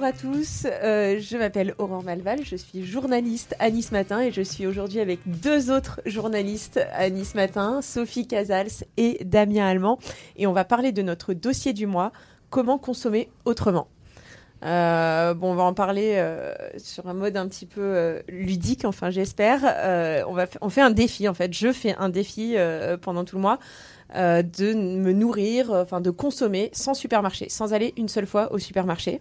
Bonjour à tous, euh, je m'appelle Aurore Malval, je suis journaliste à Nice Matin et je suis aujourd'hui avec deux autres journalistes à Nice Matin, Sophie Casals et Damien Allemand. Et on va parler de notre dossier du mois, comment consommer autrement. Euh, bon, on va en parler euh, sur un mode un petit peu ludique, enfin j'espère. On on fait un défi en fait. Je fais un défi pendant tout le mois de me nourrir, enfin de consommer sans supermarché, sans aller une seule fois au supermarché.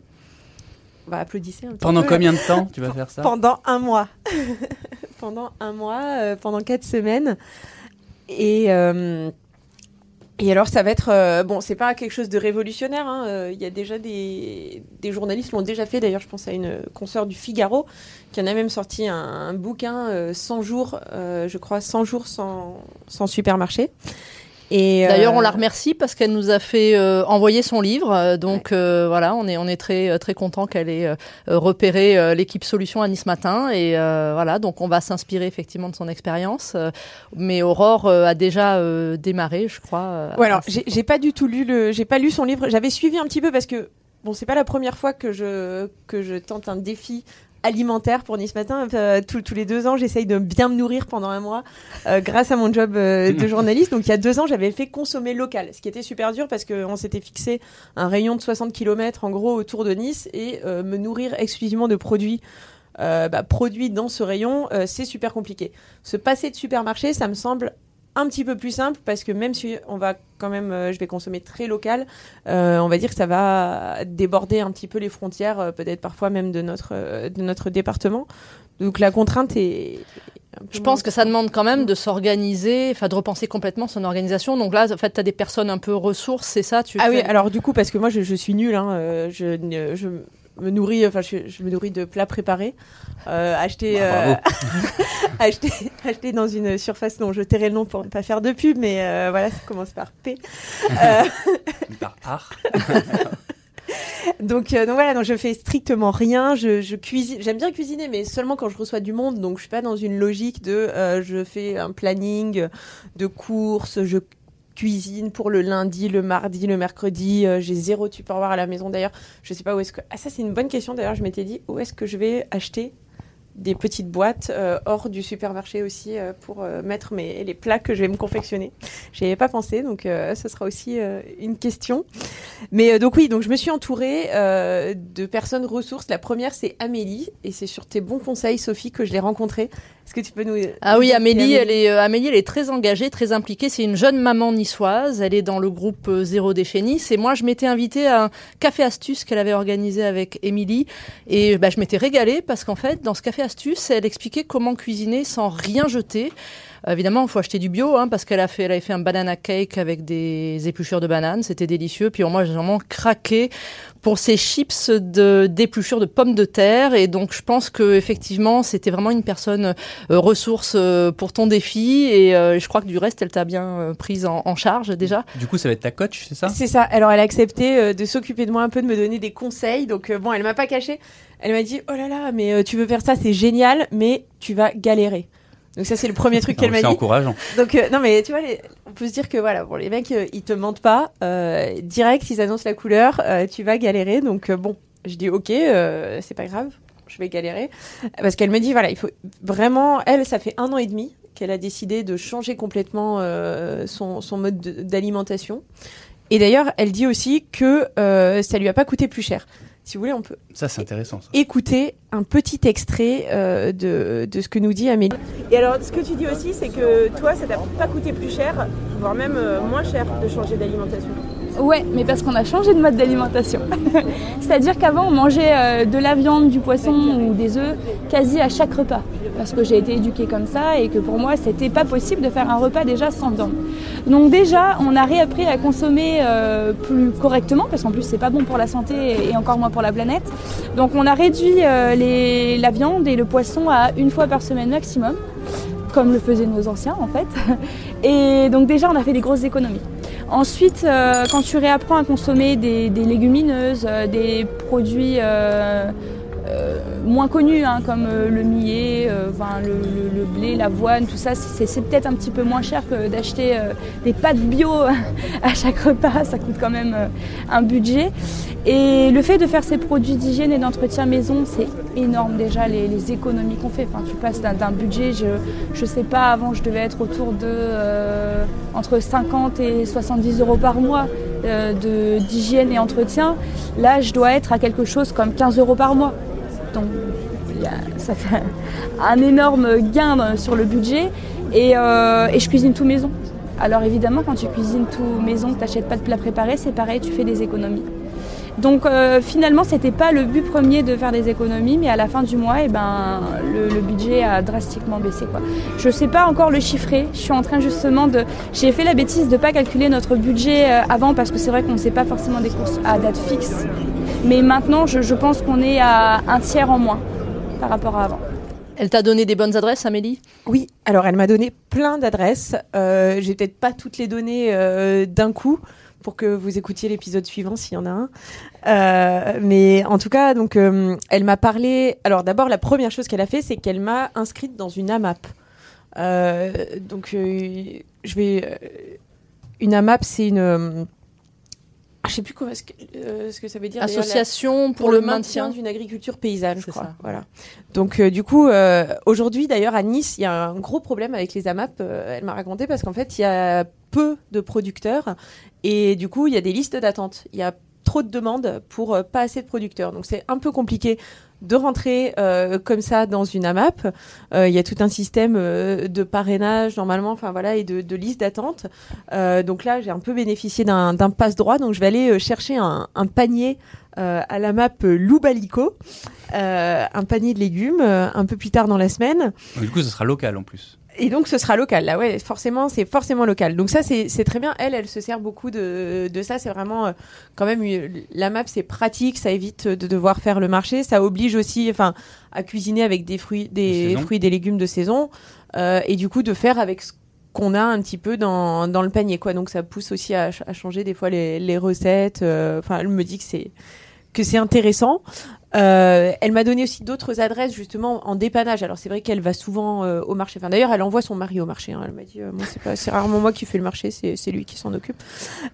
On va applaudir un petit Pendant peu. combien de temps tu vas faire ça Pendant un mois. pendant un mois, euh, pendant quatre semaines. Et, euh, et alors, ça va être. euh, bon, c'est pas quelque chose de révolutionnaire. hein, euh, Il y a déjà des, des journalistes qui l'ont déjà fait. D'ailleurs, je pense à une consoeur du Figaro qui en a même sorti un, un bouquin euh, 100 jours, je crois, 100 jours sans, sans supermarché. Et, euh, D'ailleurs, on la remercie parce qu'elle nous a fait euh, envoyer son livre. Euh, Donc euh, voilà, on est on est très euh, très content qu'elle ait euh, repéré euh, l'équipe Solution à Nice Matin et euh, voilà. Donc on va s'inspirer effectivement de son expérience. Euh, mais Aurore euh, a déjà euh, démarré, je crois. euh, Ouais, alors j'ai j'ai pas du tout lu le, j'ai pas lu son livre. J'avais suivi un petit peu parce que bon, c'est pas la première fois que je que je tente un défi alimentaire pour Nice Matin. Euh, tous- tous les deux ans, j'essaye de bien me nourrir pendant un mois euh, grâce à mon job euh, de journaliste. Donc il y a deux ans, j'avais fait consommer local, ce qui était super dur parce qu'on s'était fixé un rayon de 60 km en gros autour de Nice et me nourrir exclusivement de produits. bah, produits dans ce rayon, c'est super compliqué. Se passer de supermarché, ça me semble un petit peu plus simple parce que même si on va quand même, euh, je vais consommer très local, euh, on va dire que ça va déborder un petit peu les frontières, euh, peut-être parfois même de notre de notre département. Donc la contrainte est. Je pense que ça demande quand même de s'organiser, enfin de repenser complètement son organisation. Donc là, en fait, tu as des personnes un peu ressources, c'est ça tu Ah oui, alors du coup parce que moi je, je suis nulle, hein, je me nourris, enfin je, je me nourris de plats préparés, euh, achetés, Bah, achetés, achetés dans une surface dont je tairai le nom pour ne pas faire de pub, mais euh, voilà, ça commence par P. Euh, Par art. Donc, euh, donc voilà, donc je fais strictement rien. Je, je cuisine. J'aime bien cuisiner, mais seulement quand je reçois du monde. Donc je suis pas dans une logique de euh, je fais un planning de courses. Je cuisine pour le lundi, le mardi, le mercredi. Euh, J'ai zéro tupperware à la maison d'ailleurs. Je sais pas où est-ce que. Ah ça c'est une bonne question d'ailleurs. Je m'étais dit où est-ce que je vais acheter des petites boîtes euh, hors du supermarché aussi euh, pour euh, mettre mes, les plats que je vais me confectionner. J'y avais pas pensé, donc ce sera aussi une question. Mais donc oui, donc je me suis entourée de personnes ressources. La première c'est Amélie et c'est sur tes bons conseils Sophie que je l'ai rencontrée. Est-ce que tu peux nous Ah oui, Amélie, elle est, Amélie, elle est très engagée, très impliquée. C'est une jeune maman niçoise. Elle est dans le groupe Zéro Déchet Nice. Et moi, je m'étais invitée à un café astuce qu'elle avait organisé avec Émilie. Et bah, je m'étais régalée parce qu'en fait, dans ce café astuce, elle expliquait comment cuisiner sans rien jeter. Euh, Évidemment, il faut acheter du bio, hein, parce qu'elle a fait, elle avait fait un banana cake avec des épluchures de bananes, c'était délicieux. Puis moi, j'ai vraiment craqué pour ces chips de d'épluchures de pommes de terre. Et donc, je pense que effectivement, c'était vraiment une personne euh, ressource euh, pour ton défi. Et euh, je crois que du reste, elle t'a bien euh, prise en, en charge déjà. Du coup, ça va être ta coach, c'est ça? C'est ça. Alors elle a accepté euh, de s'occuper de moi un peu, de me donner des conseils. Donc euh, bon, elle m'a pas caché. Elle m'a dit oh là là, mais euh, tu veux faire ça, c'est génial, mais tu vas galérer. Donc ça c'est le premier truc qu'elle m'a C'est dit. encourageant. Donc euh, non mais tu vois, les- on peut se dire que voilà, bon les mecs euh, ils te mentent pas. Euh, direct ils annoncent la couleur, euh, tu vas galérer. Donc bon, je dis ok, c'est pas grave, je vais galérer parce qu'elle me dit voilà, il faut vraiment. Elle, ça fait un an et demi qu'elle a décidé de changer complètement son, son mode de- d'alimentation. Et d'ailleurs, elle dit aussi que ça lui a pas coûté plus cher. Si vous voulez, on peut Ça, c'est intéressant. Ça. écouter un petit extrait euh, de, de ce que nous dit Amélie. Et alors, ce que tu dis aussi, c'est que toi, ça t'a pas coûté plus cher, voire même euh, moins cher de changer d'alimentation. Ouais, mais parce qu'on a changé de mode d'alimentation. C'est-à-dire qu'avant, on mangeait euh, de la viande, du poisson ou des œufs quasi à chaque repas. Parce que j'ai été éduquée comme ça et que pour moi, c'était pas possible de faire un repas déjà sans viande. Donc déjà, on a réappris à consommer euh, plus correctement, parce qu'en plus, c'est pas bon pour la santé et encore moins pour la planète. Donc on a réduit euh, la viande et le poisson à une fois par semaine maximum, comme le faisaient nos anciens en fait. Et donc déjà, on a fait des grosses économies. Ensuite, euh, quand tu réapprends à consommer des, légumineuses, euh, des produits euh, moins connus, hein, comme euh, le millet, euh, le, blé, l'avoine, tout ça, c'est peut-être un petit peu moins cher que d'acheter euh, des pâtes bio à chaque repas, ça coûte quand même un budget. Et le fait de faire ces produits d'hygiène et d'entretien maison, c'est énorme déjà les, économies qu'on fait. Tu passes d'un budget, je ne sais pas, avant je devais être autour de entre 50 et 70 euros par mois d'hygiène et entretien. Là, je dois être à quelque chose comme 15 euros par mois. Donc ça fait un énorme gain sur le budget. Euh, et, je cuisine tout maison. Alors évidemment, quand tu cuisines tout maison, tu n'achètes pas de plat préparé, c'est pareil, tu fais des économies. Donc euh, finalement, c'était pas le but premier de faire des économies, mais à la fin du mois, eh ben, le, budget a drastiquement baissé. Je sais pas encore le chiffrer. Je suis en train justement de. J'ai fait la bêtise de ne pas calculer notre budget euh, avant parce que c'est vrai qu'on ne sait pas forcément des courses à date fixe. Mais maintenant, je, pense qu'on est à un tiers en moins par rapport à avant. Elle t'a donné des bonnes adresses, Amélie? Oui, alors elle m'a donné plein d'adresses. Euh, J'ai peut-être pas toutes les données euh, d'un coup pour que vous écoutiez l'épisode suivant s'il y en a un. Euh, mais en tout cas, donc, euh, elle m'a parlé. Alors d'abord, la première chose qu'elle a fait, c'est qu'elle m'a inscrite dans une AMAP. donc, je vais. une AMAP, c'est une je sais plus quoi, ce, que, euh, ce que ça veut dire. Association pour, le, maintien, d'une agriculture paysanne, je crois. Voilà. Donc euh, du coup, euh, aujourd'hui d'ailleurs à Nice, il y a un gros problème avec les AMAP. elle m'a raconté parce qu'en fait, il y a peu de producteurs et du coup, il y a des listes d'attente. Il y a trop de demandes pour pas assez de producteurs. Donc c'est un peu compliqué de rentrer euh, comme ça dans une AMAP. Euh, il y a tout un système euh, de parrainage normalement, enfin voilà, et de, de liste d'attente. donc là, j'ai un peu bénéficié d'un passe droit, donc je vais aller chercher un, un panier à la map Loubalico, un panier de légumes un peu plus tard dans la semaine. Du coup, ce sera local en plus. Et donc ce sera local, là ouais, forcément, c'est forcément local. Donc ça c'est très bien. Elle, elle se sert beaucoup de, de ça. C'est vraiment euh, quand même la map, c'est pratique, ça évite de devoir faire le marché, ça oblige aussi, enfin, à cuisiner avec des fruits, des fruits, des légumes de saison, euh, et du coup de faire avec ce qu'on a un petit peu dans, dans le panier, quoi. Donc ça pousse aussi à, à changer des fois les, les recettes. Euh, enfin, elle me dit que c'est que c'est intéressant. Euh, elle m'a donné aussi d'autres adresses justement en dépannage. Alors c'est vrai qu'elle va souvent euh, au marché. Enfin d'ailleurs elle envoie son mari au marché. Hein. Elle m'a dit euh, c'est rarement moi qui fais le marché, c'est lui qui s'en occupe.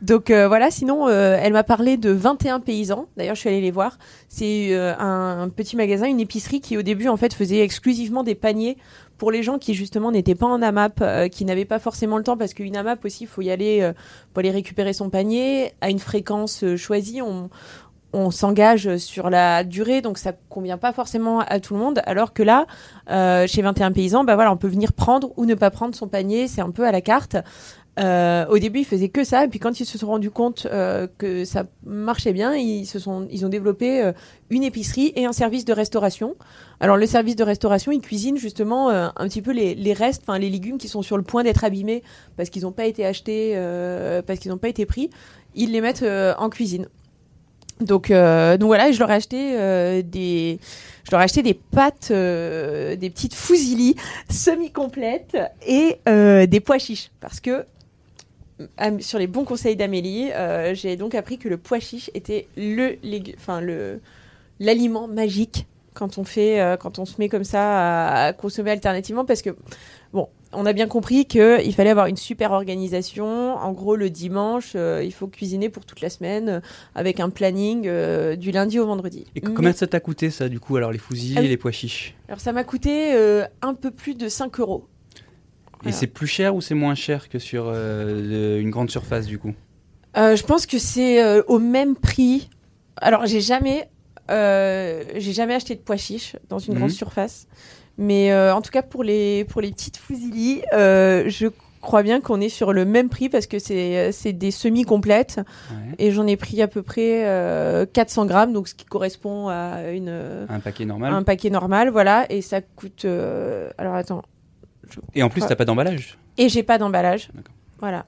Donc voilà. Sinon elle m'a parlé de 21 paysans. D'ailleurs je suis allée les voir. C'est un, petit magasin, une épicerie qui au début en fait faisait exclusivement des paniers pour les gens qui justement n'étaient pas en AMAP, qui n'avaient pas forcément le temps parce qu'une AMAP aussi il faut y aller pour aller récupérer son panier à une fréquence choisie. On, on s'engage sur la durée, donc ça convient pas forcément à tout le monde. Alors que là, euh, chez 21 paysans, bah voilà, on peut venir prendre ou ne pas prendre son panier, c'est un peu à la carte. Euh, au début, ils faisaient que ça, et puis quand ils se sont rendus compte euh, que ça marchait bien, ils se sont, ils ont développé une épicerie et un service de restauration. Alors le service de restauration, ils cuisinent justement un petit peu les, les restes, enfin les légumes qui sont sur le point d'être abîmés parce qu'ils n'ont pas été achetés, parce qu'ils n'ont pas été pris. Ils les mettent en cuisine. Donc, euh, donc voilà, je leur ai acheté euh, des, je leur ai acheté des pâtes, euh, des petites fusilli semi-complètes et des pois chiches. Parce que sur les bons conseils d'Amélie, j'ai donc appris que le pois chiche était le, enfin le, l'aliment magique quand on fait, quand on se met comme ça à consommer alternativement. Parce que on a bien compris qu'il fallait avoir une super organisation. En gros, le dimanche, euh, il faut cuisiner pour toute la semaine euh, avec un planning euh, du lundi au vendredi. Et combien ça t'a coûté ça, du coup, alors les fusils ah et les pois chiches? Alors ça m'a coûté un peu plus de 5 euros. Et c'est plus cher ou c'est moins cher que sur une grande surface, du coup? Je pense que c'est au même prix. Alors j'ai jamais, j'ai jamais acheté de pois chiches dans une grande mhm. surface. Mais euh, en tout cas, pour les, pour les petites fusillis, euh, je crois bien qu'on est sur le même prix parce que c'est des semi-complètes. Et j'en ai pris à peu près 400 euh, grammes, donc ce qui correspond à une, un paquet normal. Un paquet normal, voilà. Et ça coûte. alors attends. Et en plus, t'as pas d'emballage Et j'ai pas d'emballage. Voilà.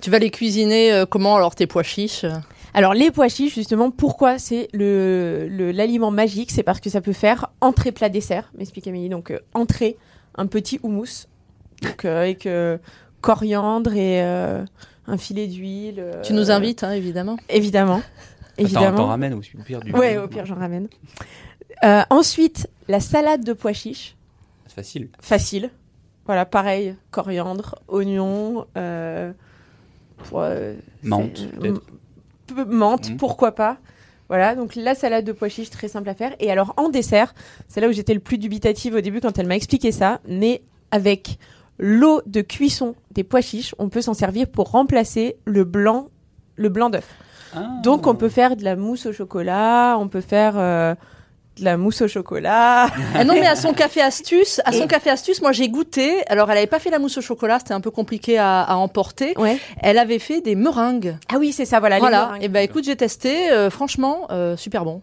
Tu vas les cuisiner comment alors tes pois chiches? Alors les pois chiches, justement, pourquoi c'est le l'aliment magique? C'est parce que ça peut faire entrée plat dessert, m'explique Amélie. Donc euh, entrée, un petit houmous, donc euh, avec euh, coriandre et un filet d'huile. tu nous invites, hein, évidemment. Évidemment. évidemment. T'en ramènes au pire du. Ouais, au pire j'en ramène. ensuite, La salade de pois chiches, C'est facile. facile. Voilà, pareil, coriandre, oignon, euh, pour, euh, Menthe, menthe, Mhm. pourquoi pas. Voilà, donc la salade de pois chiches, très simple à faire. Et alors en dessert, c'est là où j'étais le plus dubitative au début quand elle m'a expliqué ça, mais avec l'eau de cuisson des pois chiches, on peut s'en servir pour remplacer le blanc, le blanc d'œuf. Ah. Donc on peut faire de la mousse au chocolat, on peut faire euh, de la mousse au chocolat. Ah non, mais à son café astuce, à son Et- café astuce, moi j'ai goûté. Alors, elle avait pas fait la mousse au chocolat, c'était un peu compliqué à, à emporter. Ouais. Elle avait fait des meringues. Ah oui, c'est ça, voilà. les voilà. meringues. Et ben écoute, j'ai testé. euh, franchement, euh, super bon.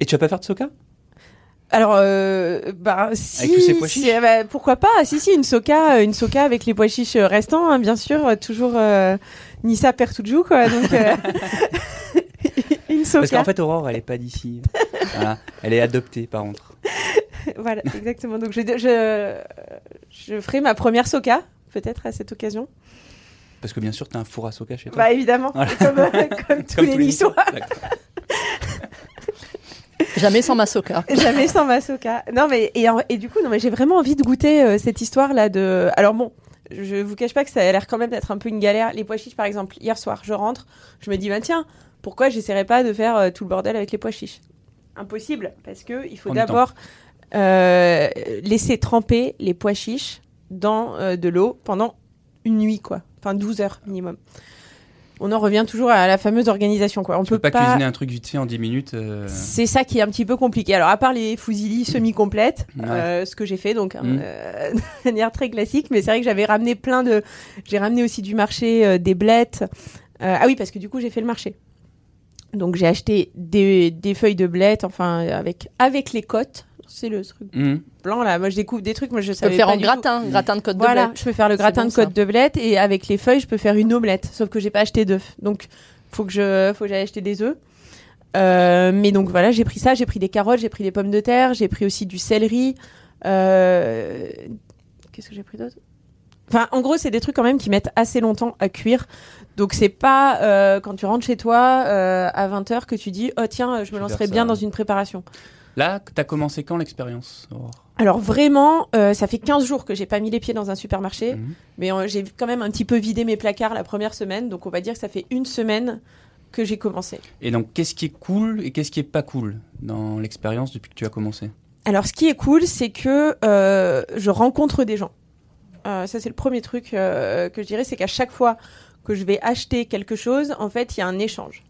Et tu vas pas faire de soca? Alors, euh, bah, si, tous ces pois chiches? euh, bah, pourquoi pas? Si, si, une soca, une soca avec les pois chiches restants, hein, bien sûr, toujours euh, Nissa perd tout joue, quoi. Donc, Parce qu'en fait, Aurore, elle est pas d'ici. Voilà. Elle est adoptée, par contre. voilà, exactement. Donc, je, je, je ferai ma première soca, peut-être à cette occasion. Parce que bien sûr, t'as un four à soca chez toi. Bah, évidemment, Voilà. comme, euh, comme tous les niçois. Jamais sans ma soca. Jamais sans ma soca. Non mais et, du coup non mais j'ai vraiment envie de goûter euh, cette histoire là de. Alors bon, je vous cache pas que ça a l'air quand même d'être un peu une galère. Les pois chiches par exemple, hier soir, je rentre, je me dis bah tiens, pourquoi j'essaierai pas de faire euh, tout le bordel avec les pois chiches? Impossible parce que il faut d'abord euh, laisser tremper les pois chiches dans euh, de l'eau pendant une nuit quoi, enfin 12 heures minimum. On en revient toujours à la fameuse organisation quoi. On Tu peut pas, cuisiner un truc vite fait en 10 minutes. euh, c'est ça qui est un petit peu compliqué. Alors, à part les fusillis semi-complètes, Ouais. euh, ce que j'ai fait, donc, hein, Mm. euh, de manière très classique, mais c'est vrai que j'avais ramené plein de. J'ai ramené aussi du marché des blettes. Ah oui, parce que du coup, j'ai fait le marché. Donc, j'ai acheté des, des feuilles de blettes, enfin, avec, avec les côtes. C'est le truc hum. blanc, là. Moi, je découvre des trucs, moi, je peux savais le faire pas en du tout. gratin, gratin de côte Voilà, de blette. je peux faire le gratin bon, de côte ça. de blette et avec les feuilles, je peux faire une omelette. Sauf que j'ai pas acheté d'œufs. Donc, faut que je, faut que j'aille acheter des œufs. Euh, mais donc voilà, j'ai pris ça, j'ai pris des carottes, j'ai pris des pommes de terre, j'ai pris aussi du céleri. Euh, Qu'est-ce que j'ai pris d'autre? Enfin, en gros, c'est des trucs quand même qui mettent assez longtemps à cuire. Donc, c'est pas euh, quand tu rentres chez toi euh, à 20h que tu dis Oh, tiens, je me lancerai bien dans une préparation. Là, t'as commencé quand l'expérience Alors, vraiment, euh, ça fait 15 jours que j'ai pas mis les pieds dans un supermarché. Mhm. Mais euh, j'ai quand même un petit peu vidé mes placards la première semaine, donc on va dire que ça fait une semaine que j'ai commencé. Et donc, qu'est-ce qui est cool et qu'est-ce qui est pas cool dans l'expérience depuis que tu as commencé? Alors ce qui est cool, c'est que euh, je rencontre des gens. Ça c'est le premier truc que je dirais, c'est qu'à chaque fois que je vais acheter quelque chose, en fait, il y a un échange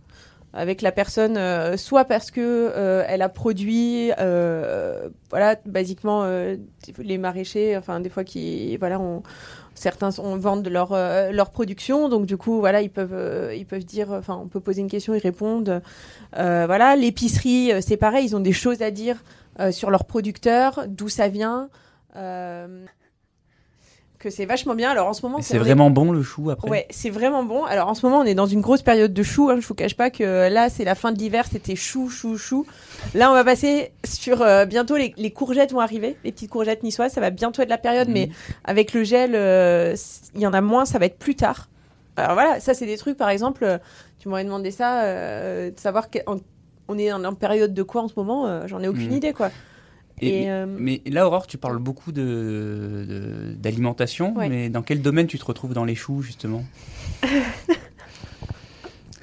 avec la personne, euh, soit parce que euh, elle a produit, euh, voilà, basiquement euh, les maraîchers, enfin des fois qui, voilà, on, certains on vendent leur euh, leur production, donc du coup, voilà, ils peuvent euh, ils peuvent dire, enfin, on peut poser une question, ils répondent, voilà, l'épicerie, c'est pareil, ils ont des choses à dire sur leur producteur, d'où ça vient. Que c'est vachement bien. Alors en ce moment, C'est est- vraiment bon le chou après Ouais, c'est vraiment bon. Alors en ce moment, on est dans une grosse période de chou. Hein. Je vous cache pas que là, c'est la fin de l'hiver, c'était chou, chou, chou. Là, on va passer sur euh, bientôt les, les courgettes vont arriver, les petites courgettes niçoises. Ça va bientôt être la période, Mhm. mais avec le gel, euh, il y en a moins. Ça va être plus tard. Alors voilà, ça c'est des trucs. Par exemple, euh, tu m'aurais demandé ça, euh, de savoir que- en- on est en, en période de quoi en ce moment. J'en ai aucune Mhm. idée, quoi. Et- Et, euh, Mais là, Aurore, tu parles beaucoup de- de- d'alimentation, Ouais. mais dans quel domaine tu te retrouves dans les choux, justement?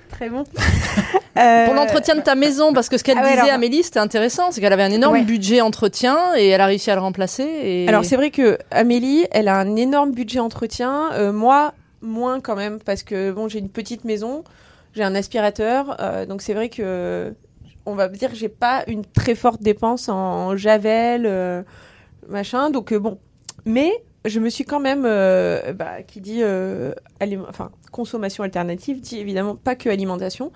Très bon. Euh, Pour l'entretien de ta maison, parce que ce qu'elle ah ouais, disait, alors- Amélie, c'était intéressant, c'est qu'elle avait un énorme Ouais. budget entretien et elle a réussi à le remplacer. Et... Alors c'est vrai que Amélie, elle a un énorme budget entretien. Euh, moi, moins quand même, parce que bon, j'ai une petite maison, j'ai un aspirateur, euh, donc c'est vrai que on va dire que j'ai pas une très forte dépense en javel, euh, machin. Donc euh, bon, mais je me suis quand même, euh, bah, qui dit, enfin consommation alternative, dit évidemment pas que alimentation.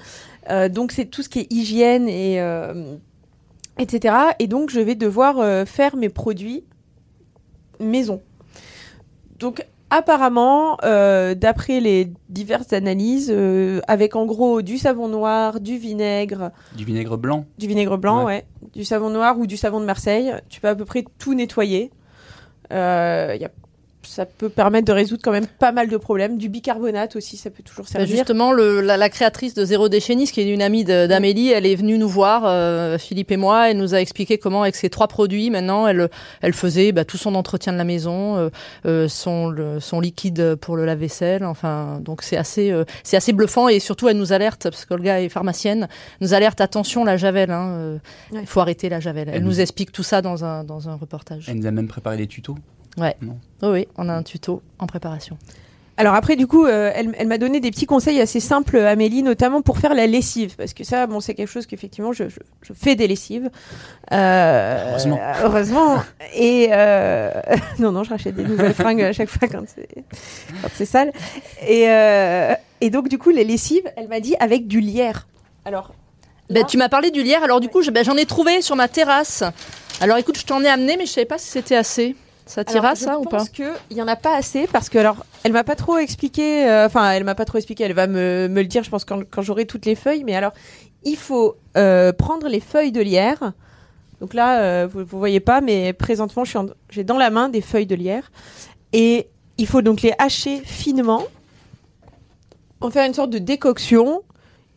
Donc c'est tout ce qui est hygiène et etc. Et donc je vais devoir faire mes produits maison. Donc apparemment, euh, d'après les diverses analyses, euh, avec en gros du savon noir, du vinaigre, Du vinaigre blanc du vinaigre blanc, Ouais. ouais. du savon noir ou du savon de Marseille, tu peux à peu près tout nettoyer. Euh, y a... ça peut permettre de résoudre quand même pas mal de problèmes. Du bicarbonate aussi, ça peut toujours Bah, servir. Justement, le, la, la créatrice de Zéro Déchet Nice, qui est une amie d'Amélie, elle est venue nous voir, euh, Philippe et moi, elle nous a expliqué comment avec ces trois produits, maintenant, elle, elle faisait bah, tout son entretien de la maison, euh, euh, son, le- son liquide pour le lave-vaisselle, enfin, donc c'est assez, euh, c'est assez bluffant et surtout elle nous alerte, parce qu'Olga est pharmacienne, nous alerte attention la javel, hein, euh, il Ouais. faut arrêter la javel. Elle Elle nous nous- explique tout ça dans un, dans un reportage. Elle nous a même préparé des tutos. Oui, oui, on a un tuto en préparation. Alors après, du coup, euh, elle, elle m'a donné des petits conseils assez simples, Amélie, notamment pour faire la lessive, parce que ça, bon, c'est quelque chose qu'effectivement, je, je, je fais des lessives. Euh, Heureusement. euh, heureusement. Et euh, non, non, je rachète des nouvelles fringues à chaque fois quand c'est sale. Et, euh, et donc, du coup, les lessives, elle m'a dit avec du lierre. Alors. Ben, tu m'as parlé du lierre, alors du coup, je- ben, j'en ai trouvé sur ma terrasse. Alors écoute, je t'en ai amené, mais je savais pas si c'était assez. Ça t'ira Alors, ça je ou pas? pense qu'il y en a pas assez parce que alors elle m'a pas trop expliqué. euh, Enfin, elle m'a pas trop expliqué. Elle va me, me le dire, je pense quand, quand j'aurai toutes les feuilles. Mais alors, il faut euh, prendre les feuilles de lierre. Donc là, euh, vous, vous voyez pas, mais présentement, je suis en- j'ai dans la main des feuilles de lierre et il faut donc les hacher finement, en faire une sorte de décoction.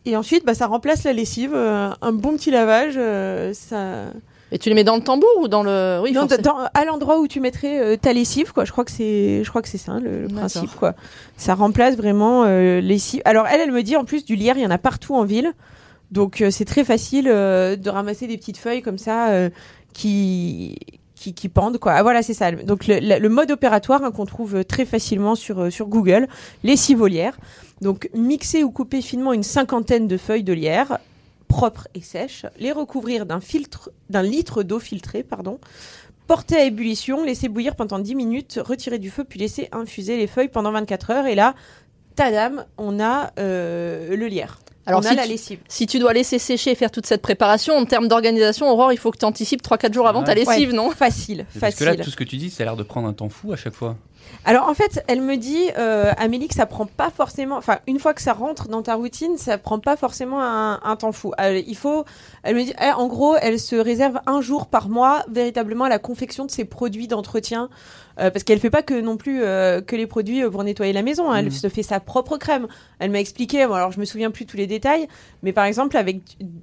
Et ensuite, bah, ça remplace la lessive, un bon petit lavage, ça, Et tu les mets dans le tambour ou dans le. Oui, dans- à l'endroit où tu mettrais euh, ta lessive, quoi. Je crois que c'est, je crois que c'est ça le, principe, quoi. Ça remplace vraiment euh, lessive. Alors elle, elle me dit en plus du lierre, il y en a partout en ville, donc euh, c'est très facile euh, de ramasser des petites feuilles comme ça qui qui, qui pendent quoi. Ah, voilà, c'est ça. Donc le, le- le mode opératoire hein, qu'on trouve très facilement sur sur Google, lessive au lierre. Donc mixer ou couper finement une cinquantaine de feuilles de lierre propres et sèches, les recouvrir d'un filtre d'un litre d'eau filtrée, pardon. Porter à ébullition, laisser bouillir pendant 10 minutes, retirer du feu puis laisser infuser les feuilles pendant 24 heures et là tadam, on a euh, le lierre. Alors on a si la tu-. Si tu dois laisser sécher et faire toute cette préparation, en termes d'organisation, Aurore, il faut que tu anticipes 3-4 jours avant Ouais. ta lessive, Ouais, non Facile, Parce que facile. là, tout ce que tu dis, ça a l'air de prendre un temps fou à chaque fois. Alors en fait, elle me dit, euh, Amélie, que ça prend pas forcément. Enfin, une fois que ça rentre dans ta routine, ça prend pas forcément un, un temps fou. Euh, il faut. Elle me dit, eh, en gros, elle se réserve un jour par mois véritablement à la confection de ses produits d'entretien. Euh, parce qu'elle fait pas que non plus euh, que les produits euh, pour nettoyer la maison. hein. Elle Mhm. se fait sa propre crème. Elle m'a expliqué. Bon, alors je me souviens plus tous les détails, mais par exemple avec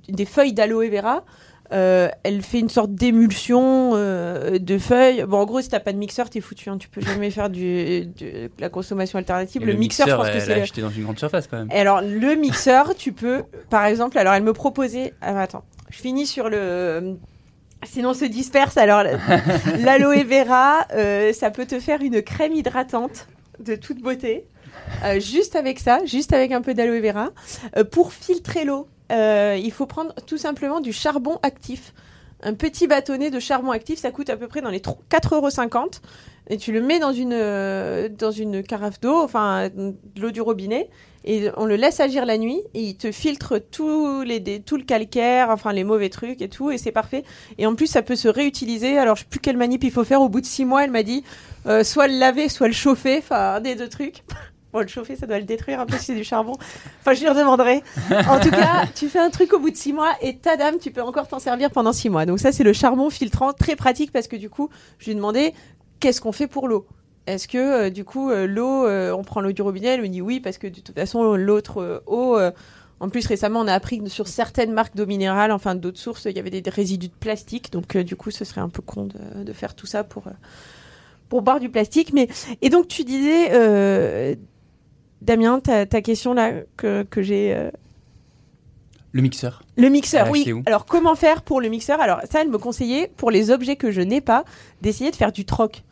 des feuilles d'aloe vera. euh, elle fait une sorte d'émulsion euh, de feuilles. Bon, en gros, si t'as pas de mixeur, t'es foutu. Hein. Tu peux jamais faire du, de la consommation alternative. Le, mixeur, je pense que c'est. acheté dans une grande surface quand même. Et alors, le mixeur, tu peux, par exemple, alors elle me proposait. ah, attends, je finis sur le. Sinon, se disperse. Alors, l'aloe vera, euh, ça peut te faire une crème hydratante de toute beauté. Euh, juste avec ça, juste avec un peu d'aloe vera. Euh, pour filtrer l'eau, il faut prendre tout simplement du charbon actif. Un petit bâtonnet de charbon actif, ça coûte à peu près dans les 4,50 euros. Et tu le mets dans une, euh, dans une carafe d'eau, enfin de l'eau du robinet, et on le laisse agir la nuit, et il te filtre tous les, tout le calcaire, enfin les mauvais trucs et tout, et c'est parfait. Et en plus, ça peut se réutiliser. Alors, je sais plus quelle manip il faut faire. Au bout de six mois, elle m'a dit euh, soit le laver, soit le chauffer, enfin un des deux trucs. Bon, le chauffer, ça doit le détruire un peu si c'est du charbon. Enfin, je lui redemanderai. En tout cas, tu fais un truc au bout de six mois et ta dame, tu peux encore t'en servir pendant six mois. Donc ça, c'est le charbon filtrant, très pratique parce que du coup, je lui ai demandé qu'est-ce qu'on fait pour l'eau? Est-ce que euh, du coup euh, l'eau, euh, on prend l'eau du robinet? Elle me dit oui parce que de toute façon l'autre eau. en plus récemment, on a appris que sur certaines marques d'eau minérale, enfin d'autres sources, il y avait des, résidus de plastique. Donc euh, du coup, ce serait un peu con de, de faire tout ça pour euh, pour boire du plastique. Mais et donc tu disais, euh, Damien, ta, ta question là que, que j'ai. Le mixeur. le mixeur, oui. Alors, comment faire pour le mixeur? Alors, ça, elle me conseillait, pour les objets que je n'ai pas, d'essayer de faire du troc.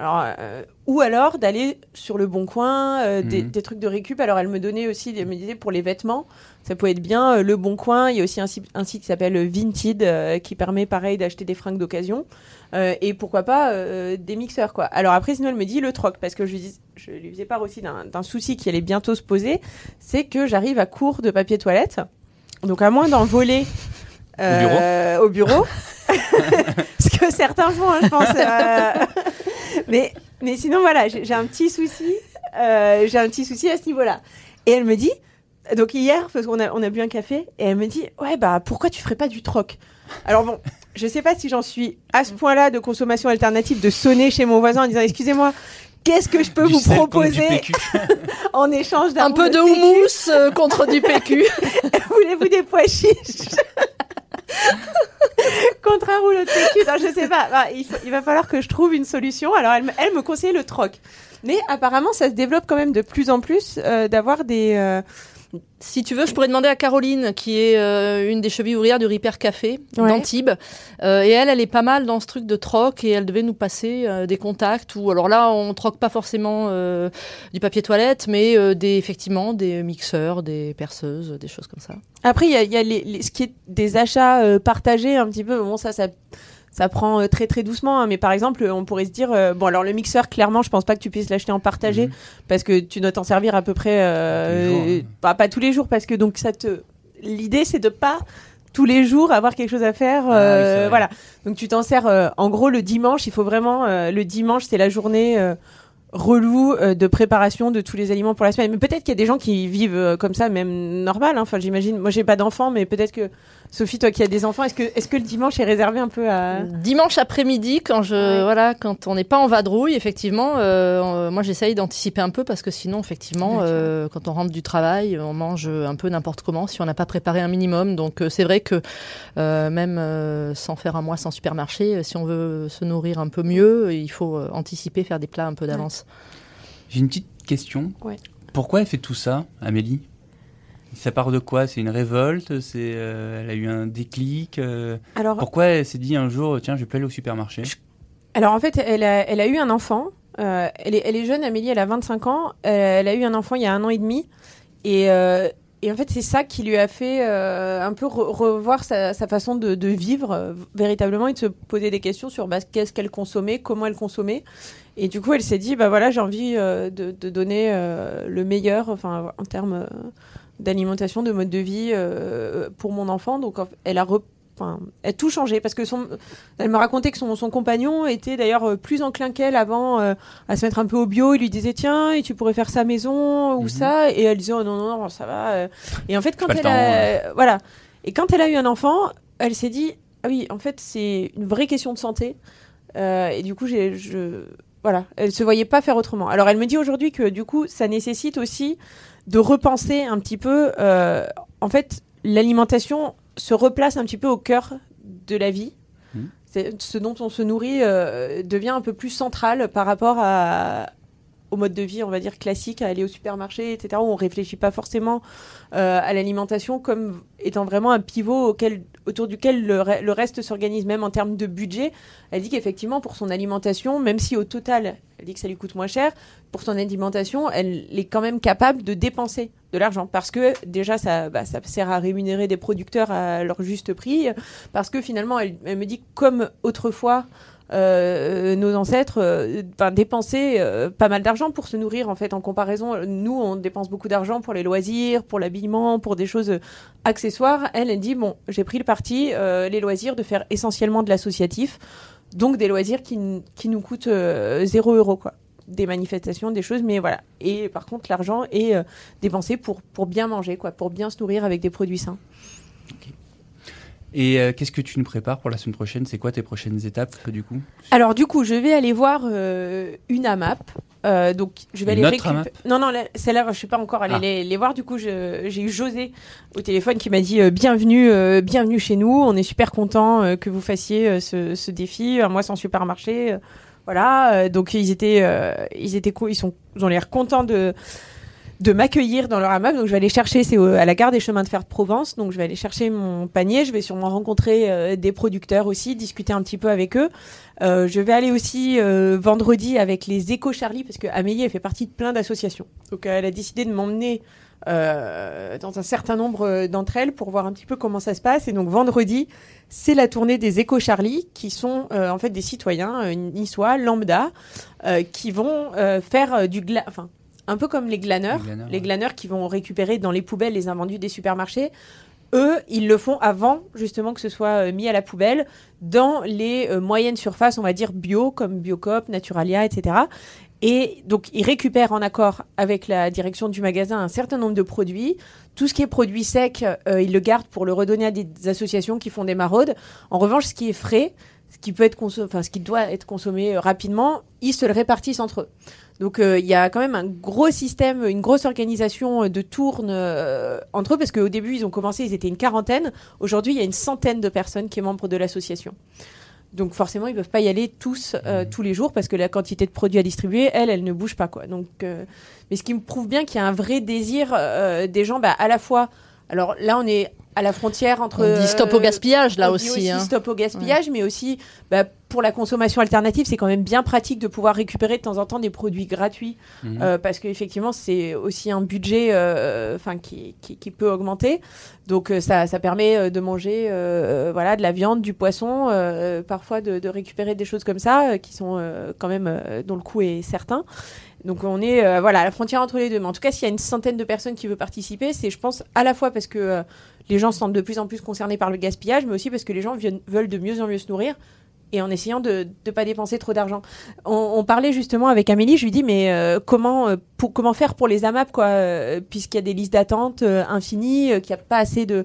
Alors, euh, ou alors d'aller sur le bon coin, euh, des, Mhm. des trucs de récup. Alors, elle me donnait aussi, elle me disait pour les vêtements, ça pouvait être bien euh, le bon coin. Il y a aussi un, site- un site qui s'appelle Vinted qui permet, pareil, d'acheter des fringues d'occasion. Et pourquoi pas des mixeurs, quoi. Alors, après, sinon, elle me dit le troc, parce que je lui, dis, je lui faisais part aussi d'un souci qui allait bientôt se poser c'est que j'arrive à court de papier toilette. Donc, à moins d'en voler. au bureau. Ce que certains font, hein, je pense. Mais, mais sinon, voilà, j'ai j'ai un petit souci. euh, j'ai un petit souci à ce niveau-là. Et elle me dit, donc hier, parce qu'on a, on a bu un café, et elle me dit, ouais, bah, pourquoi tu ferais pas du troc? Alors bon, je sais pas si j'en suis à ce point-là de consommation alternative, de sonner chez mon voisin en disant, excusez-moi, qu'est-ce que je peux vous sel proposer en échange d'un Un peu de houmous euh, contre du PQ. Voulez-vous des pois chiches? Contre un rouleau de PQ Non, je sais pas. Bah, il, va falloir que je trouve une solution. Alors, elle, me- elle me conseille le troc. Mais apparemment, ça se développe quand même de plus en plus euh, d'avoir des. euh, Si tu veux, je pourrais demander à Caroline, qui est euh, une des chevilles ouvrières du Ripper Café Ouais. d'Antibes. Euh, et elle, elle est pas mal dans ce truc de troc et elle devait nous passer euh, des contacts. Ou alors là, on troque pas forcément du papier toilette, mais des, effectivement des mixeurs, des perceuses, des choses comme ça. Après, il y a, y a les, les- ce qui est des achats partagés un petit peu. Bon, ça, ça, ça prend euh, très très doucement. hein, mais par exemple, on pourrait se dire, euh, bon, alors le mixeur, clairement, je pense pas que tu puisses l'acheter en partagé Mhm. parce que tu dois t'en servir à peu près, euh, jours, hein. bah, pas tous les jours, parce que donc ça te, l'idée, c'est de pas tous les jours avoir quelque chose à faire. Ah euh, voilà. Donc tu t'en sers. euh, en gros, le dimanche, il faut vraiment. euh, le dimanche, c'est la journée. euh, relou euh, de préparation de tous les aliments pour la semaine. Mais peut-être qu'il y a des gens qui vivent euh, comme ça, même normal. hein. Enfin, j'imagine. Moi, j'ai pas d'enfants, mais peut-être que Sophie, toi qui as des enfants, est-ce que est-ce que le dimanche est réservé un peu à Dimanche après-midi, quand je Ouais. voilà, quand on n'est pas en vadrouille, effectivement, euh, moi j'essaye d'anticiper un peu parce que sinon, effectivement, euh, quand on rentre du travail, on mange un peu n'importe comment si on n'a pas préparé un minimum. Donc euh, c'est vrai que euh, même euh, sans faire un mois sans supermarché, si on veut se nourrir un peu mieux, il faut euh, anticiper, faire des plats un peu d'avance. J'ai une petite question. Ouais. Pourquoi elle fait tout ça, Amélie? Ça part de quoi? C'est une révolte? C'est euh, elle a eu un déclic? Euh, Alors, Pourquoi elle s'est dit un jour tiens je vais plus aller au supermarché? Alors en fait, elle a, elle a eu un enfant. Euh, elle, est, elle est jeune, Amélie, elle a 25 ans. Elle a eu un enfant il y a un an et demi. Et, et en fait, c'est ça qui lui a fait un peu re- revoir sa, sa façon de, de vivre véritablement et de se poser des questions sur bah, qu'est-ce qu'elle consommait, comment elle consommait. Et du coup, elle s'est dit, bah voilà, j'ai envie de, de donner le meilleur, enfin, en termes d'alimentation, de mode de vie euh, pour mon enfant. Donc, elle a re- enfin, elle a tout changé parce que son, elle me racontait que son, son compagnon était d'ailleurs euh, plus enclin qu'elle avant euh, à se mettre un peu au bio. Il lui disait tiens, et tu pourrais faire ça maison ou Mhm. ça, et elle disait oh non non non ça va. euh. Et en fait quand elle temps, a, voilà, et quand elle a eu un enfant, elle s'est dit ah oui en fait c'est une vraie question de santé. Euh, et du coup j'ai je voilà, elle se voyait pas faire autrement. Alors elle me dit aujourd'hui que du coup ça nécessite aussi de repenser un petit peu. euh, en fait, l'alimentation se replace un petit peu au cœur de la vie. C'est- Ce dont on se nourrit euh, devient un peu plus central par rapport à, au mode de vie, on va dire classique, à aller au supermarché, etc. Où on réfléchit pas forcément euh, à l'alimentation comme étant vraiment un pivot autour duquel le reste s'organise, même en termes de budget. Elle dit qu'effectivement, pour son alimentation, même si au total, elle dit que ça lui coûte moins cher, pour son alimentation, elle est quand même capable de dépenser de l'argent parce que déjà ça, bah, ça sert à rémunérer des producteurs à leur juste prix parce que finalement elle, elle me dit comme autrefois euh, nos ancêtres euh, dépensaient euh, pas mal d'argent pour se nourrir en fait en comparaison. Nous on dépense beaucoup d'argent pour les loisirs pour l'habillement pour des choses accessoires. Elle elle dit bon j'ai pris le parti les loisirs de faire essentiellement de l'associatif donc des loisirs qui, qui nous coûtent euh, 0 euro quoi. Des manifestations des choses mais voilà. Et par contre l'argent est dépensé pour pour bien manger quoi pour bien se nourrir avec des produits sains Et euh, qu'est-ce que tu nous prépares pour la semaine prochaine? C'est quoi tes prochaines étapes du coup? Alors du coup, je vais aller voir euh, une AMAP. Euh, donc je vais aller. Non non, celle-là, je suis pas encore allée Ah. les, les voir. Du coup, j'ai eu José au téléphone qui m'a dit euh, bienvenue, euh, bienvenue chez nous. On est super content euh, que vous fassiez euh, ce, ce défi. Un mois sans supermarché. voilà. Euh, donc ils étaient, euh, ils étaient, ils sont, ils ont l'air contents de de m'accueillir dans leur AMAP. Donc je vais aller chercher, c'est à la gare des chemins de fer de Provence. Donc je vais aller chercher mon panier. Je vais sûrement rencontrer euh, des producteurs aussi, discuter un petit peu avec eux. Euh, je vais aller aussi euh, vendredi avec les Éco Charlie parce que Amélie elle fait partie de plein d'associations. Donc elle a décidé de m'emmener euh, dans un certain nombre euh, d'entre elles pour voir un petit peu comment ça se passe. Et donc vendredi, c'est la tournée des Éco Charlie qui sont euh, en fait des citoyens niçois lambda qui vont faire du gla, un peu comme les glaneurs, Les glaneurs, les ouais. glaneurs qui vont récupérer dans les poubelles les invendus des supermarchés. Eux, ils le font avant justement que ce soit euh, mis à la poubelle dans les euh, moyennes surfaces, on va dire bio, comme Biocop, Naturalia, etc. Et donc, ils récupèrent en accord avec la direction du magasin un certain nombre de produits. Tout ce qui est produit sec, euh, ils le gardent pour le redonner à des associations qui font des maraudes. En revanche, ce qui est frais, ce qui peut être consommé, enfin, ce qui doit être consommé rapidement, ils se le répartissent entre eux. Donc euh, il y a quand même un gros système, une grosse organisation de tourne euh, entre eux, parce qu'au début ils ont commencé, ils étaient une quarantaine. Aujourd'hui il y a une centaine de personnes qui est membre de l'association. Donc forcément ils peuvent pas y aller tous euh, tous les jours parce que la quantité de produits à distribuer, elle, elle ne bouge pas quoi. Donc, euh, mais ce qui me prouve bien qu'il y a un vrai désir euh, des gens, bah, à la fois. Alors là on est à la frontière entre. On dit stop au euh, gaspillage là on dit aussi. hein. Stop au gaspillage, mais aussi bah, pour la consommation alternative, c'est quand même bien pratique de pouvoir récupérer de temps en temps des produits gratuits Mhm. euh, parce qu'effectivement, c'est aussi un budget euh, qui, qui, qui peut augmenter. Donc euh, ça, ça permet de manger euh, voilà, de la viande, du poisson, parfois de, de récupérer des choses comme ça qui sont quand même dont le coût est certain. Donc on est euh, voilà à la frontière entre les deux. Mais en tout cas, s'il y a une centaine de personnes qui veulent participer, c'est je pense à la fois parce que euh, les gens se sentent de plus en plus concernés par le gaspillage, mais aussi parce que les gens viennent- veulent de mieux en mieux se nourrir et en essayant de ne pas dépenser trop d'argent. On, on parlait justement avec Amélie, je lui dis mais euh, comment euh, pour, comment faire pour les AMAP quoi, euh, puisqu'il y a des listes d'attente infinies, qu'il n'y a pas assez de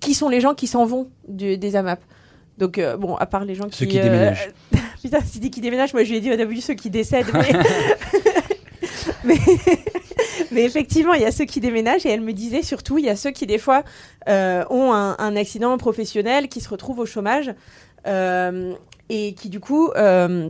qui sont les gens qui s'en vont du- des AMAP. Donc bon, à part les gens Ceux qui, qui déménagent. Putain, si dit qui déménagent, moi je lui ai dit au début ceux qui décèdent. Mais, mais, mais effectivement, il y a ceux qui déménagent et elle me disait surtout, il y a ceux qui des fois euh, ont un, un accident professionnel, qui se retrouvent au chômage et qui du coup euh,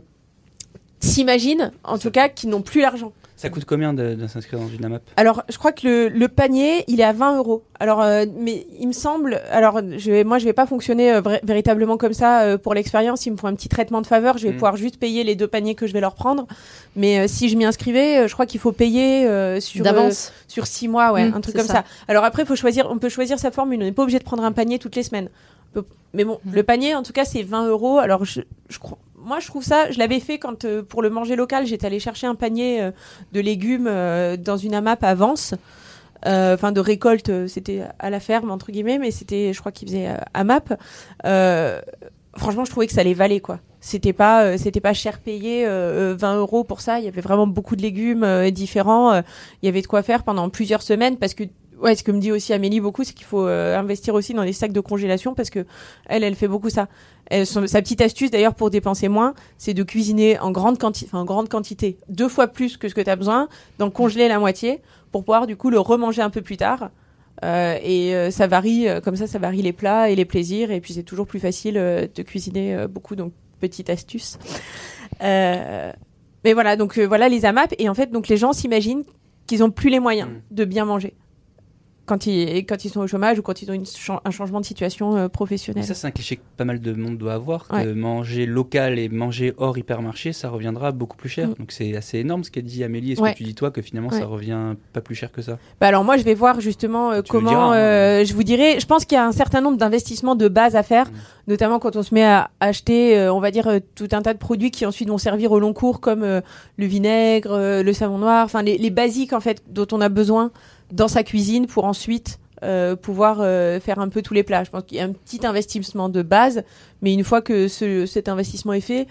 s'imaginent, en tout cas, qui n'ont plus l'argent. Ça coûte combien de, de s'inscrire dans une AMAP? Alors, je crois que le, le panier, il est à 20 euros. Alors, euh, mais il me semble, alors, je vais, moi, je vais pas fonctionner euh, vra- véritablement comme ça euh, pour l'expérience. Il me faut un petit traitement de faveur. Je vais Mm. pouvoir juste payer les deux paniers que je vais leur prendre. Mais euh, si je m'y inscrivais, euh, je crois qu'il faut payer euh, sur D'avance. euh, sur six mois, ouais, Mm, un truc comme ça. ça. Alors après, faut choisir, on peut choisir sa formule. On n'est pas obligé de prendre un panier toutes les semaines. Mais bon, le panier, en tout cas, c'est 20 euros. Alors, je. Moi, je trouve ça. Je l'avais fait quand euh, pour le manger local, j'étais allée chercher un panier euh, de légumes euh, dans une AMAP à Vence. Enfin, de récolte, c'était à la ferme entre guillemets, mais c'était, je crois qu'ils faisaient AMAP. Franchement, je trouvais que ça les valait quoi. C'était pas, c'était pas cher payé, euh, euh, 20 euros pour ça. Il y avait vraiment beaucoup de légumes différents. il y avait de quoi faire pendant plusieurs semaines parce que ouais, ce que me dit aussi Amélie beaucoup, c'est qu'il faut euh, investir aussi dans les sacs de congélation parce que elle, elle fait beaucoup ça. Elle, son- sa petite astuce d'ailleurs pour dépenser moins, c'est de cuisiner en grande quantité, enfin en grande quantité, deux fois plus que ce que tu as besoin, d'en congeler la moitié pour pouvoir du coup le remanger un peu plus tard. Euh, et euh, ça varie, comme ça, ça varie les plats et les plaisirs. Et puis c'est toujours plus facile de cuisiner beaucoup. Donc petite astuce. Mais voilà, donc voilà les AMAP. Et en fait, donc les gens s'imaginent qu'ils ont plus les moyens Mm. de bien manger quand ils quand ils sont au chômage ou quand ils ont une un changement de situation euh, professionnelle. ça, c'est un cliché que pas mal de monde doit avoir. Ouais. Que manger local et manger hors hypermarché, ça reviendra beaucoup plus cher. Mm. Donc c'est assez énorme ce qu'a dit Amélie. Est-ce Ouais. que tu dis toi que finalement Ouais. ça revient pas plus cher que ça? Bah alors moi je vais voir justement euh, comment diras, hein. euh, je vous dirai je pense qu'il y a un certain nombre d'investissements de base à faire Mm. notamment quand on se met à acheter euh, on va dire tout un tas de produits qui ensuite vont servir au long cours comme le vinaigre le savon noir enfin les, les basiques en fait dont on a besoin dans sa cuisine pour ensuite euh, pouvoir euh, faire un peu tous les plats je pense qu'il y a un petit investissement de base mais une fois que ce, cet investissement est fait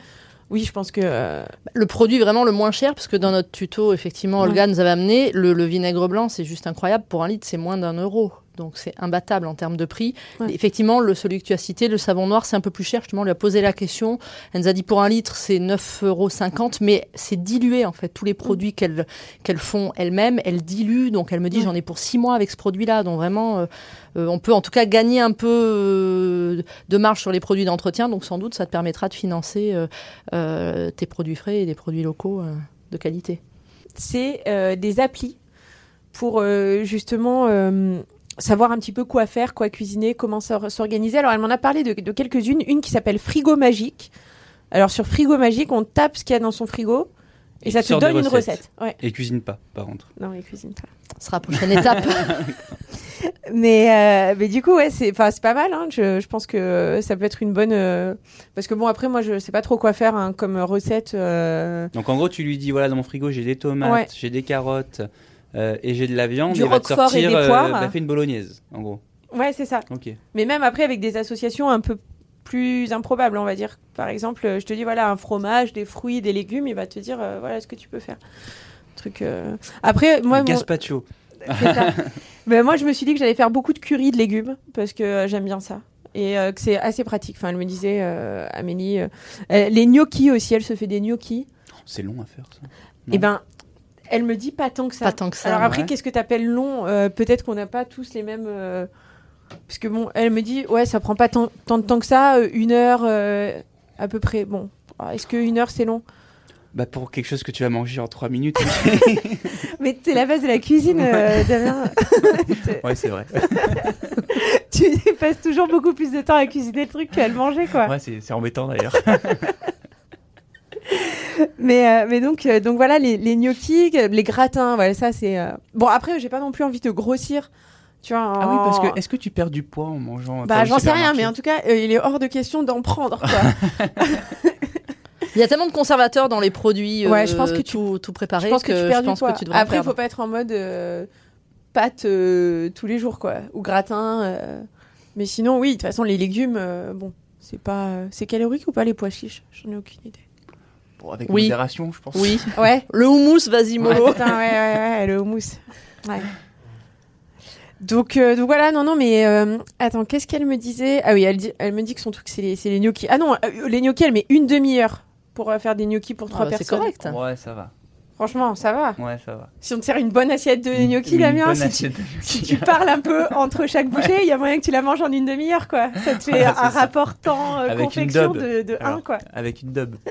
oui je pense que euh, Le produit vraiment le moins cher, parce que dans notre tuto, effectivement, Ouais. Olga nous avait amené, le, le vinaigre blanc, c'est juste incroyable. Pour un litre, c'est moins d'un euro. Donc c'est imbattable en termes de prix. Ouais. Effectivement, le, celui que tu as cité, le savon noir, c'est un peu plus cher. Justement, on lui a posé la question. Elle nous a dit pour un litre, c'est 9,50 euros, mais c'est dilué en fait. Tous les produits qu'elle qu'elle font elle-même, elle dilue. Donc elle me dit, Ouais. j'en ai pour six mois avec ce produit-là. Donc vraiment, euh, euh, on peut en tout cas gagner un peu euh, de marge sur les produits d'entretien. Donc sans doute, ça te permettra de financer tes produits frais et des produits locaux de qualité. c'est des applis pour justement savoir un petit peu quoi faire, quoi cuisiner, comment s'or- s'organiser. Alors elle m'en a parlé de, de quelques-unes, une qui s'appelle Frigo Magique. Alors sur Frigo Magique, on tape ce qu'il y a dans son frigo et, Et ça te donne une recette. Ouais. Et cuisine pas, par contre. Non, il cuisine pas. Ce sera la prochaine étape. Mais, euh, mais du coup, ouais, c'est enfin, c'est pas mal. Hein. Je, je pense que ça peut être une bonne. euh, Parce que bon, après, moi, je sais pas trop quoi faire hein, comme recette. euh, Donc en gros, tu lui dis voilà, dans mon frigo, j'ai des tomates, Ouais. j'ai des carottes euh, et j'ai de la viande. Du il va te roquefort et sortir, des poires. bah, fais une bolognaise, en gros. Ouais, c'est ça. Ok. Mais même après, avec des associations un peu plus improbables, on va dire. Par exemple, euh, je te dis, voilà, un fromage, des fruits, des légumes, il va te dire, euh, voilà ce que tu peux faire. Truc. euh, Après, moi, Un mon- Gazpacho. c'est ça. Mais moi, je me suis dit que j'allais faire beaucoup de curry de légumes parce que euh, j'aime bien ça. Et euh, que c'est assez pratique. Enfin, elle me disait, euh, Amélie, euh, euh, les gnocchis aussi, elle se fait des gnocchis. C'est long à faire ça. Eh ben, elle me dit pas tant que ça. Pas tant que ça. Alors après, ouais. qu'est-ce que t'appelles long Euh, Peut-être qu'on n'a pas tous les mêmes. euh, Parce que bon, elle me dit, ouais, ça prend pas tant, tant de temps que ça, euh, une heure euh, à peu près. Bon, Ah, est-ce que une heure c'est long? Bah pour quelque chose que tu vas manger en 3 minutes. Mais c'est la base de la cuisine, euh, Damien. ouais, c'est vrai. tu passes toujours beaucoup plus de temps à cuisiner le truc qu'à le manger, quoi. Ouais, c'est c'est embêtant d'ailleurs. Mais, euh, mais donc, euh, donc voilà, les, les gnocchis, les gratins, voilà, ça c'est. euh, Bon, après, j'ai pas non plus envie de grossir. Tu vois, Ah oui, parce que est-ce que tu perds du poids en mangeant Bah, j'en sais rien, mais en tout cas, euh, il est hors de question d'en prendre, quoi. Il y a tellement de conservateurs dans les produits Ouais, je pense que tu- tout, tout préparé je pense que, tu perds je du poids. que tu Après, il perdre. faut pas être en mode euh, pâte euh, tous les jours, quoi. Ou gratin. euh. Mais sinon, oui, de toute façon, les légumes, euh, bon, c'est pas. euh, C'est calorique ou pas les pois chiches? J'en ai aucune idée. Bon, avec Oui. modération, je pense. Oui. Ouais. Le houmous, vas-y, mollo. Ouais, putain, ouais, ouais, ouais, le houmous. Ouais. Donc, euh, donc voilà, non, non, mais euh, attends, qu'est-ce qu'elle me disait? Ah oui, elle, dit, elle me dit que son truc, c'est les, les gnocchis. Ah non, euh, les gnocchis, elle met une demi-heure pour euh, faire des gnocchis pour trois Ah bah, c'est personnes. correct. Ouais, ça va. Franchement, ça va. Ouais, ça va. Si on te sert une bonne assiette de une Damien, si tu, de si tu parles un peu entre chaque bouchée, il y a moyen que tu la manges en une demi-heure, quoi. Ça te fait un ça. rapport temps euh, confection de, de Alors. 1, quoi. Avec une dub.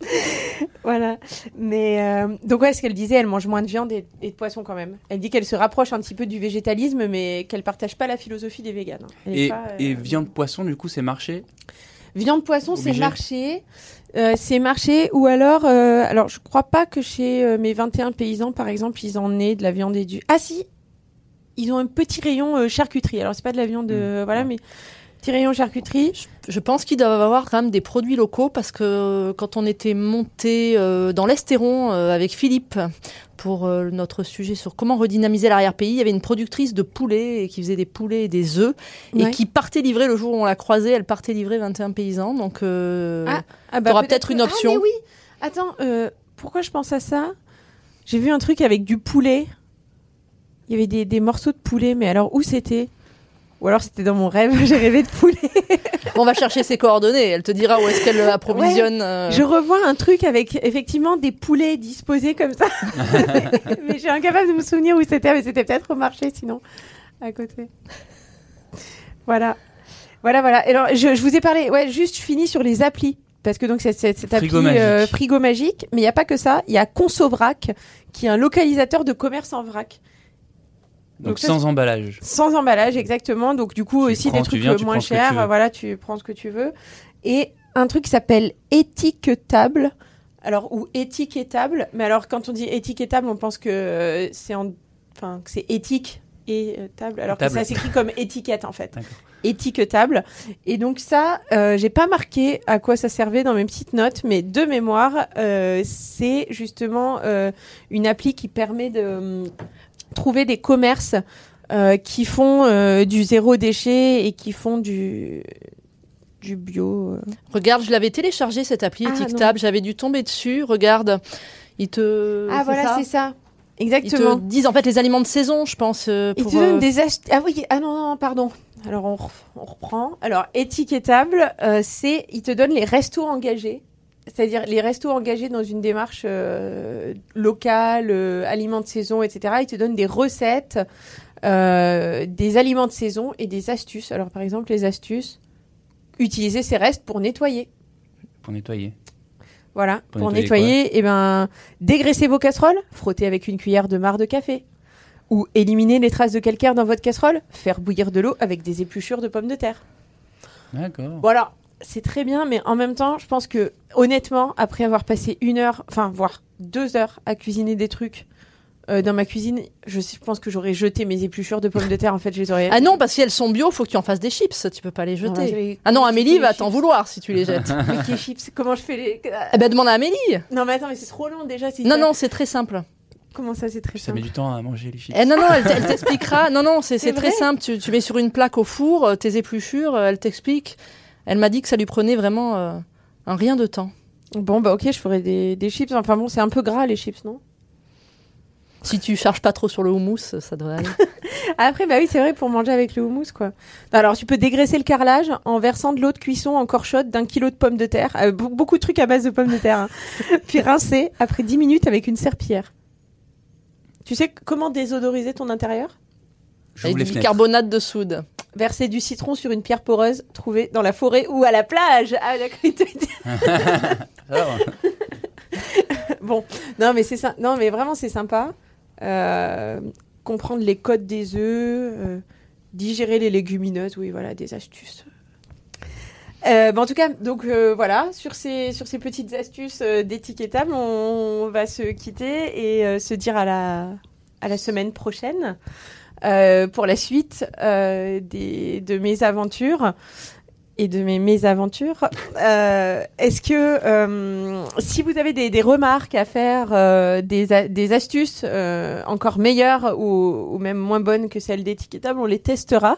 Voilà. Mais euh, donc ouais, ce qu'elle disait, elle mange moins de viande et, et de poisson quand même. Elle dit qu'elle se rapproche un petit peu du végétalisme, mais qu'elle partage pas la philosophie des véganes. Elle est Et, pas, euh, et viande poisson, du coup, c'est marché? viande poisson, c'est marché. Euh, c'est marché ou alors, alors je crois pas que chez mes 21 paysans, par exemple, ils en aient de la viande et du. Ah si, ils ont un petit rayon charcuterie. Alors c'est pas de la viande, euh, Mm. voilà, Ouais. mais petit rayon charcuterie. Je pense qu'ils doivent avoir quand même des produits locaux parce que euh, quand on était monté euh, dans l'Estéron euh, avec Philippe pour euh, notre sujet sur comment redynamiser l'arrière-pays, il y avait une productrice de poulets et qui faisait des poulets et des œufs et qui partait livrer le jour où on l'a croisée, elle partait livrer 21 paysans. Donc Ah, Ah T'auras peut-être une que- option. Ah, mais oui. Attends, pourquoi je pense à ça? J'ai vu un truc avec du poulet. Il y avait des, des morceaux de poulet, mais alors où c'était? Ou alors c'était dans mon rêve, j'ai rêvé de poulet. on va chercher ses coordonnées, elle te dira où est-ce qu'elle approvisionne. euh, Je revois un truc avec effectivement des poulets disposés comme ça. mais je suis incapable de me souvenir où c'était, mais c'était peut-être au marché sinon, à côté. Voilà. Voilà, voilà. Alors, je, je vous ai parlé, ouais, juste je finis sur les applis. Parce que donc, c'est cette, cette appli Frigo Magique. euh, Frigo Magique, mais il n'y a pas que ça. Il y a Consovrac, qui est un localisateur de commerce en vrac. Donc, Donc ça, sans emballage. Sans emballage, exactement. Donc, du coup, Tu aussi prends, des trucs viens, euh, moins chers. Voilà, tu prends ce que tu veux. Et un truc qui s'appelle étiquetable. Alors, ou étiquetable. Mais alors, quand on dit étiquetable, on pense que euh, c'est en... enfin, que c'est éthique et euh, table. Alors Table. que ça s'écrit comme étiquette, en fait. Étiquetable. Et donc, ça, euh, j'ai pas marqué à quoi ça servait dans mes petites notes, mais de mémoire, euh, c'est justement une appli qui permet de trouver des commerces euh, qui font euh, du zéro déchet et qui font du du bio. euh. Regarde, je l'avais téléchargé cette appli Ah, étiquetable, j'avais dû tomber dessus. Regarde, ils te. Ah voilà, c'est ça. Ils Exactement. te disent en fait les aliments de saison, je pense. Ils te donnent des. Ah oui, ah non, non, pardon. Alors on, on reprend. Alors étiquetable, c'est ils te donnent les restos engagés, c'est-à-dire les restos engagés dans une démarche euh, locale, euh, aliments de saison, etc. Ils te donnent des recettes, euh, des aliments de saison et des astuces. Alors par exemple les astuces, utiliser ces restes pour nettoyer. Pour nettoyer. Voilà, Pour pour, nettoyer nettoyer, et ben, dégraisser vos casseroles, frotter avec une cuillère de marc de café. Ou éliminer les traces de calcaire dans votre casserole, faire bouillir de l'eau avec des épluchures de pommes de terre. D'accord. Voilà, c'est très bien, mais en même temps, je pense que, honnêtement, après avoir passé une heure, enfin, voire deux heures à cuisiner des trucs euh, dans ma cuisine, je, pense que j'aurais jeté mes épluchures de pommes de terre, en fait, je les aurais. Ah non, parce qu'elles sont bio, faut que tu en fasses des chips, tu peux pas les jeter. les- Ah non, Amélie va t'en vouloir si tu les jettes. Mais quels chips Comment je fais les. eh ben demande à Amélie. Non, mais attends, mais c'est trop long déjà. si Non, non, c'est très simple. Comment ça, c'est très Puis ça met simple du temps à manger les chips. Eh non, non, elle, t'expliquera. Non, non, c'est très simple. Tu, tu mets sur une plaque au four euh, tes épluchures, euh, elle t'explique. Elle m'a dit que ça lui prenait vraiment euh, un rien de temps. Bon, bah ok, je ferai des, des chips. Enfin bon, c'est un peu gras les chips, non? Si tu charges pas trop sur le houmous, ça devrait aller. Après, bah oui, c'est vrai, pour manger avec le houmous, quoi. Alors, tu peux dégraisser le carrelage en versant de l'eau de cuisson encore chaude d'un kilo de pommes de terre. Euh, be- beaucoup de trucs à base de pommes de terre. hein. Puis rincer après 10 minutes avec une serpillière. Tu sais comment désodoriser ton intérieur? J'ouvre Avec les du fenêtres. bicarbonate de soude. Verser du citron sur une pierre poreuse trouvée dans la forêt ou à la plage. Ah, d'accord. bon, non, mais c'est. Non, mais vraiment, c'est sympa. Euh, comprendre les codes des œufs, euh, digérer les légumineuses, oui, voilà, des astuces. Euh, bah, en tout cas, donc euh, voilà, sur ces, sur ces petites astuces euh, d'étiquetable, on, va se quitter et se dire à la, à la semaine prochaine euh, pour la suite euh, des, de mes aventures et de mes mésaventures. Euh, Est-ce que euh, si vous avez des, des remarques à faire, euh, des, des astuces euh, encore meilleures ou, ou même moins bonnes que celles d'étiquetable, on les testera.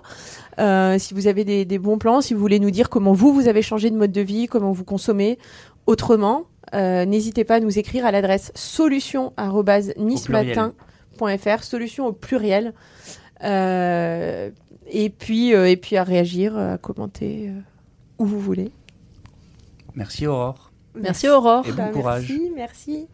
Euh, si vous avez des, des bons plans, si vous voulez nous dire comment vous, vous avez changé de mode de vie, comment vous autrement, euh, n'hésitez pas à nous écrire à l'adresse solution@nismatin.fr, solution au pluriel. Euh, et puis euh, et puis à réagir, à commenter euh, où vous voulez. Merci Aurore. Merci Aurore. Et bon Bah, courage. Merci, merci.